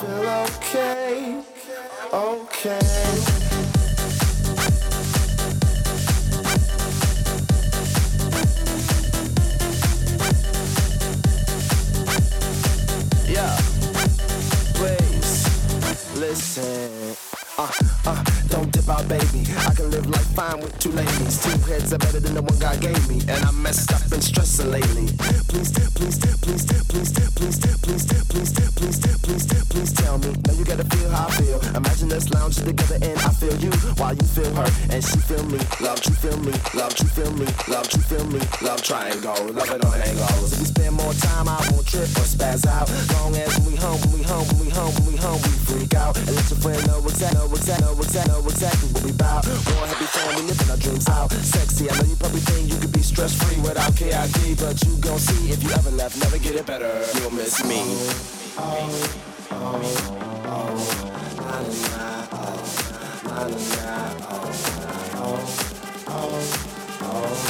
feel okay, okay. listen. Uh, uh triangle, love it on angles. If we spend more time, I won't trip or spaz out. Long as we home, when we home, when we home, when we home, we freak out. And let your friend know exactly, know exactly, know exactly, know exactly what we bout. More happy we living our dreams out. Sexy, I know you probably think you could be stress free without KID, but you gon' see if you ever left, never get it better. You'll miss me. Oh, oh, oh, oh, oh, na, oh, oh, oh, oh.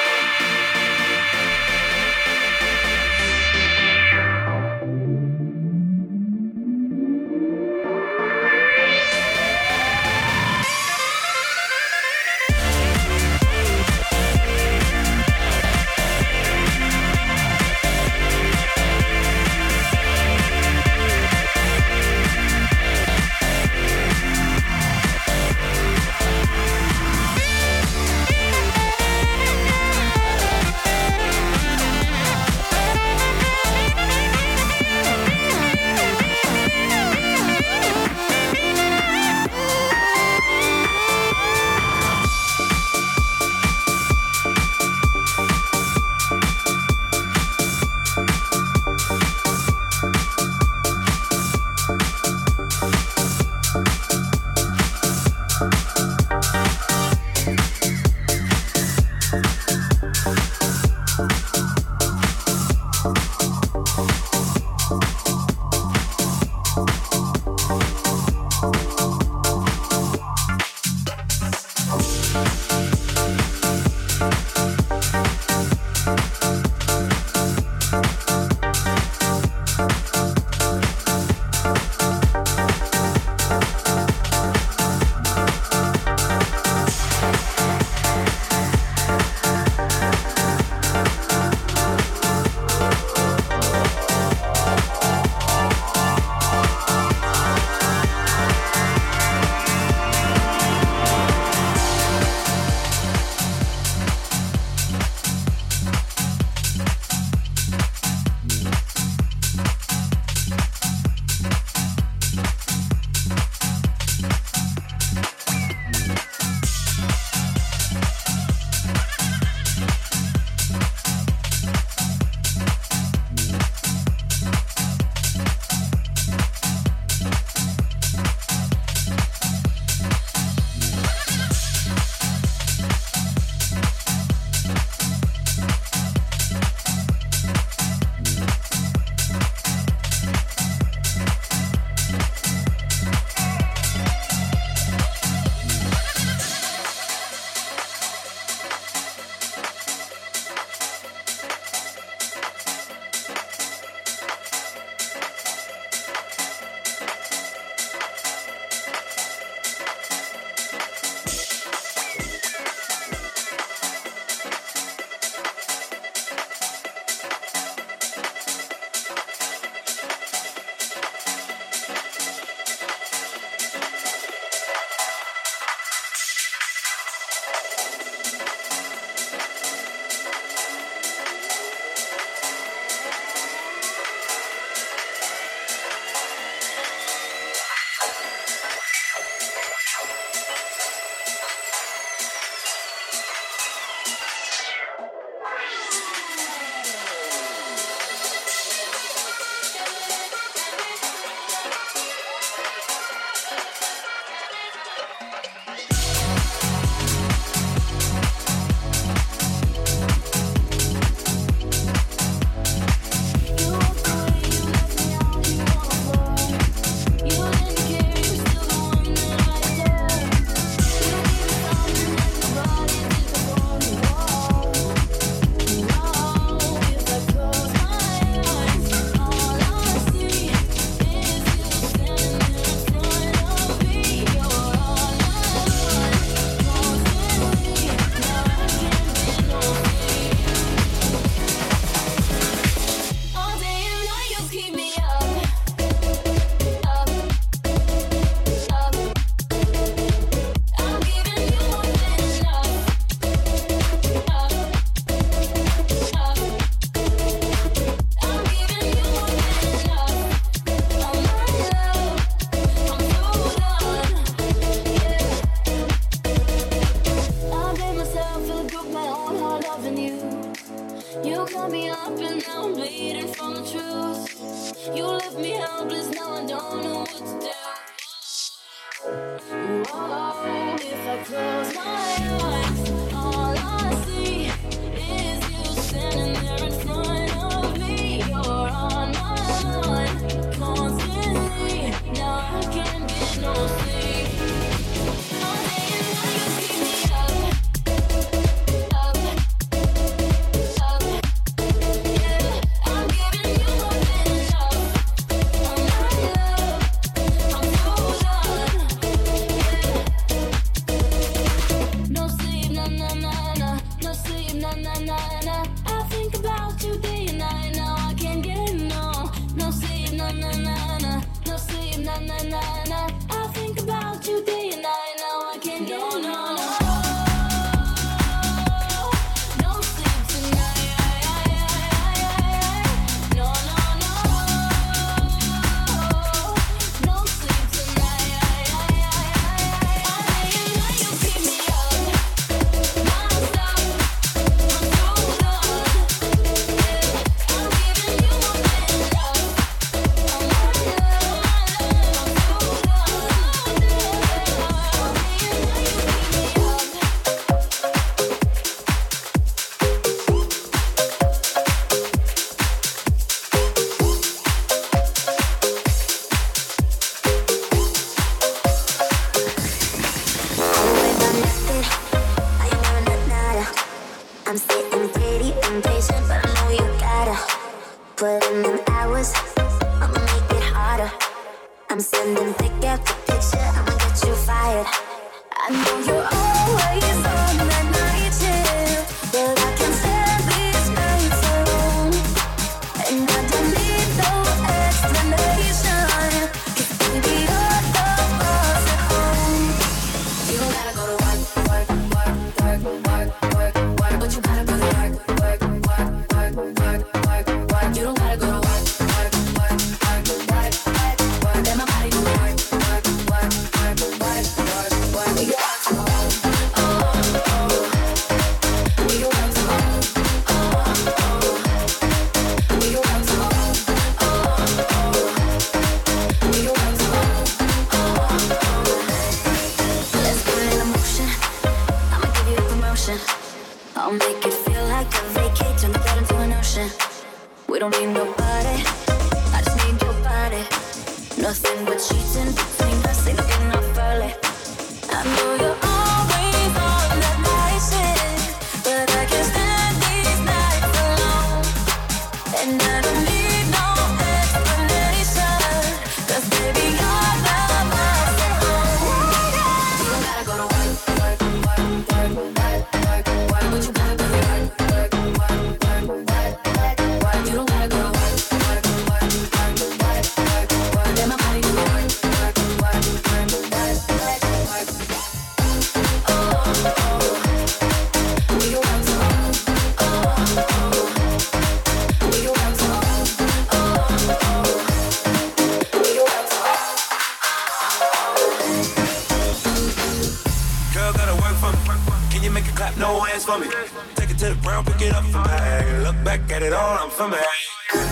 back at it all, I'm from it.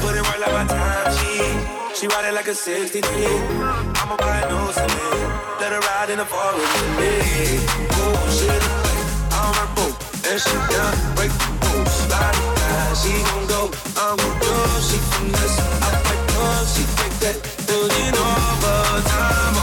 Put it work like my time, she, she ride it like a 63. I'ma buy a new cement, let her ride in the forest with me. Cool shit, I'm her boo, and she done break the rules. Slide it down, she gon' go, I'm gon' go. She finesse, I fight, she take that, building over time.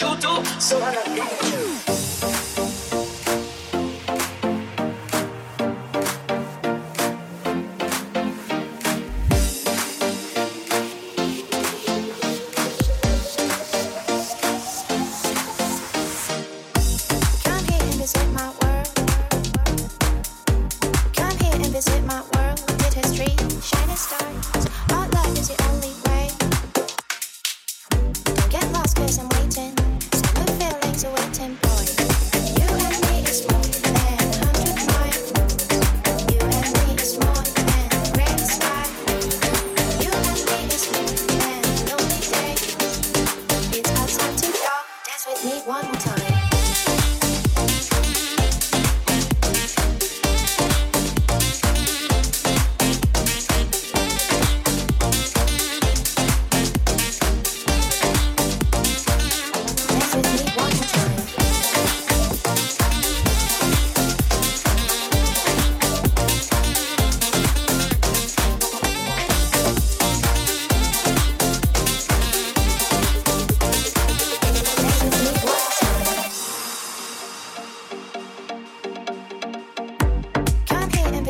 you do. So I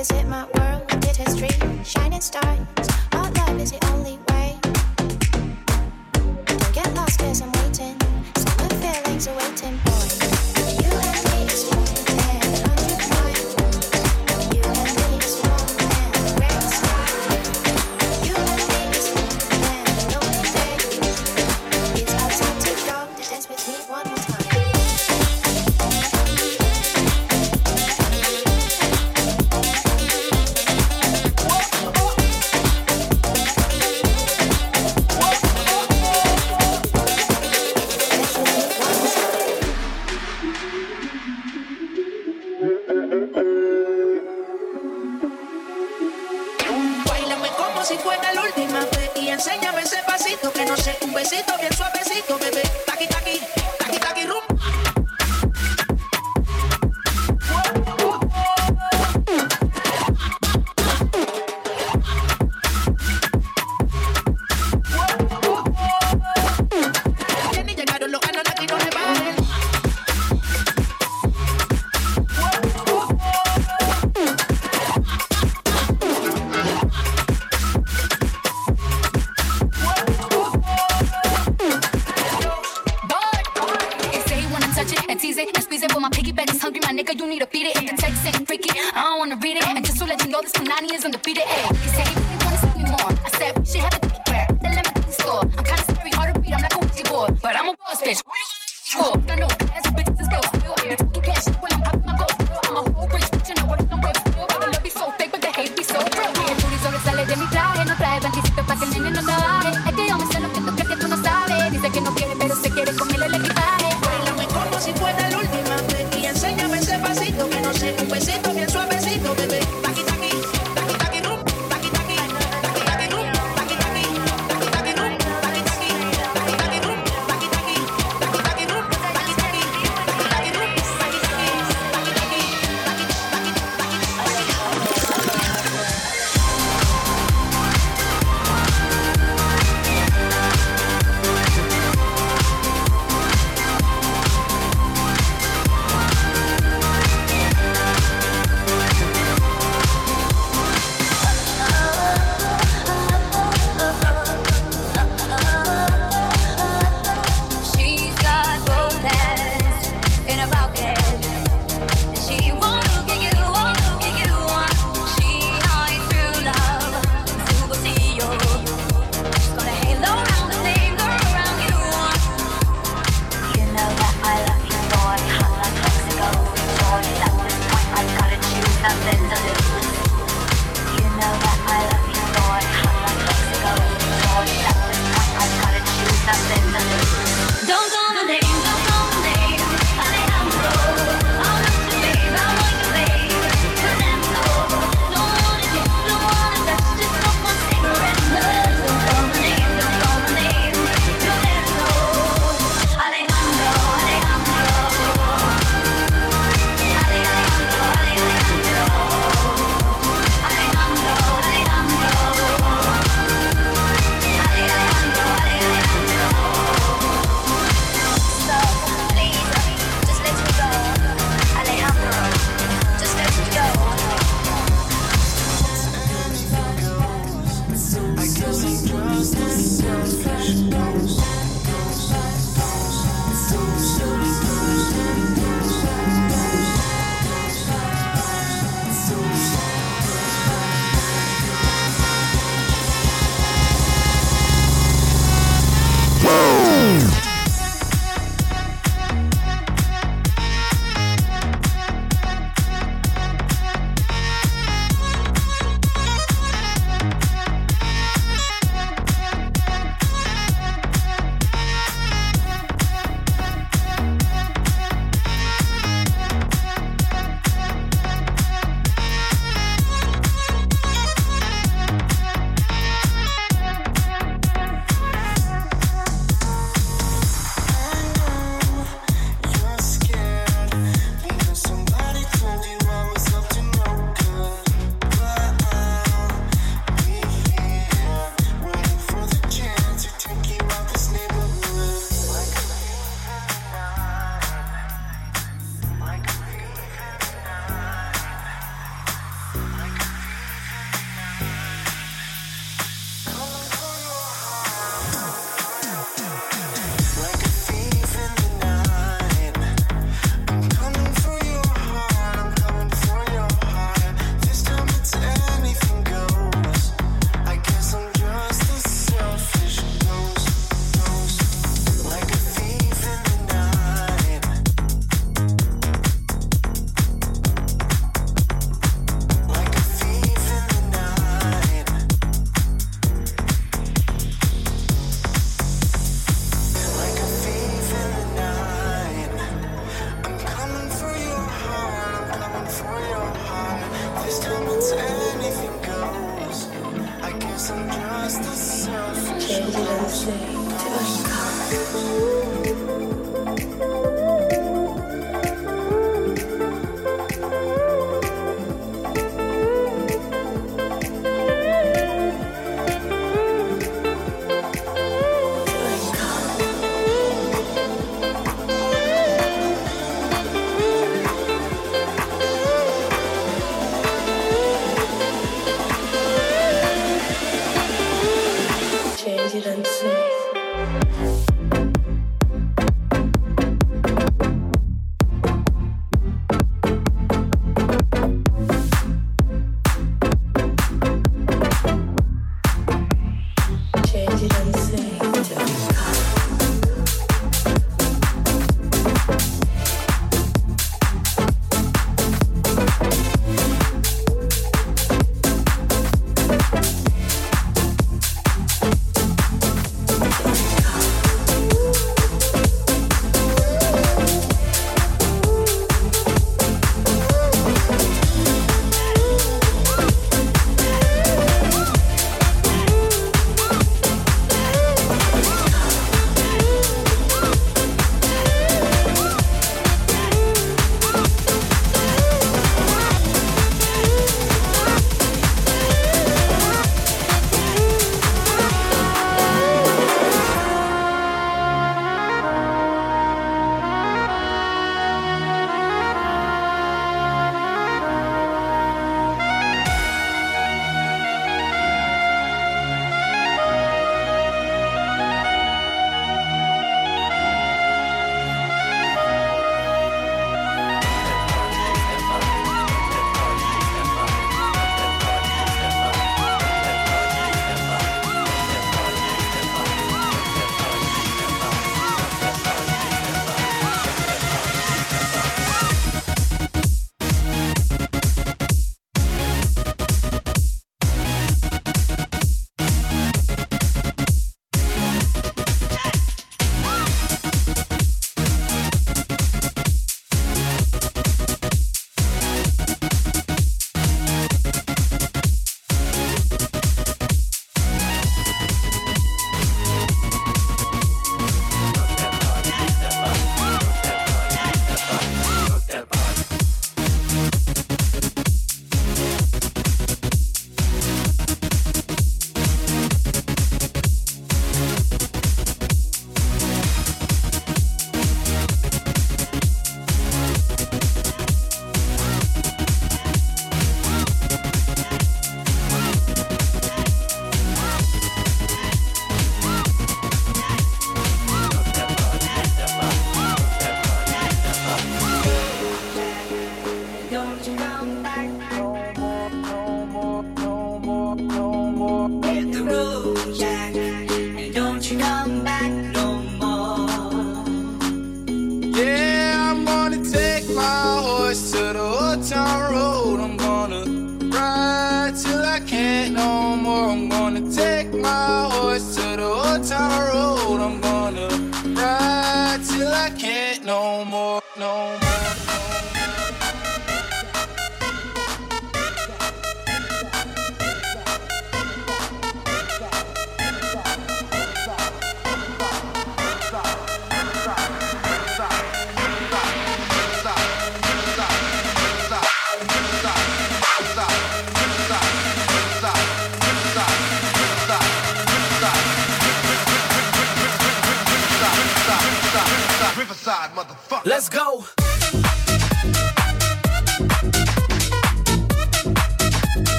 is it my world? Did history shining stars? Our love is the only way. Don't get I'm waiting. Summer feelings are waiting. nigga, you need to beat it. If the text ain't freaky, I don't wanna read it. And just to let you know, this Panani is undefeated. Ay.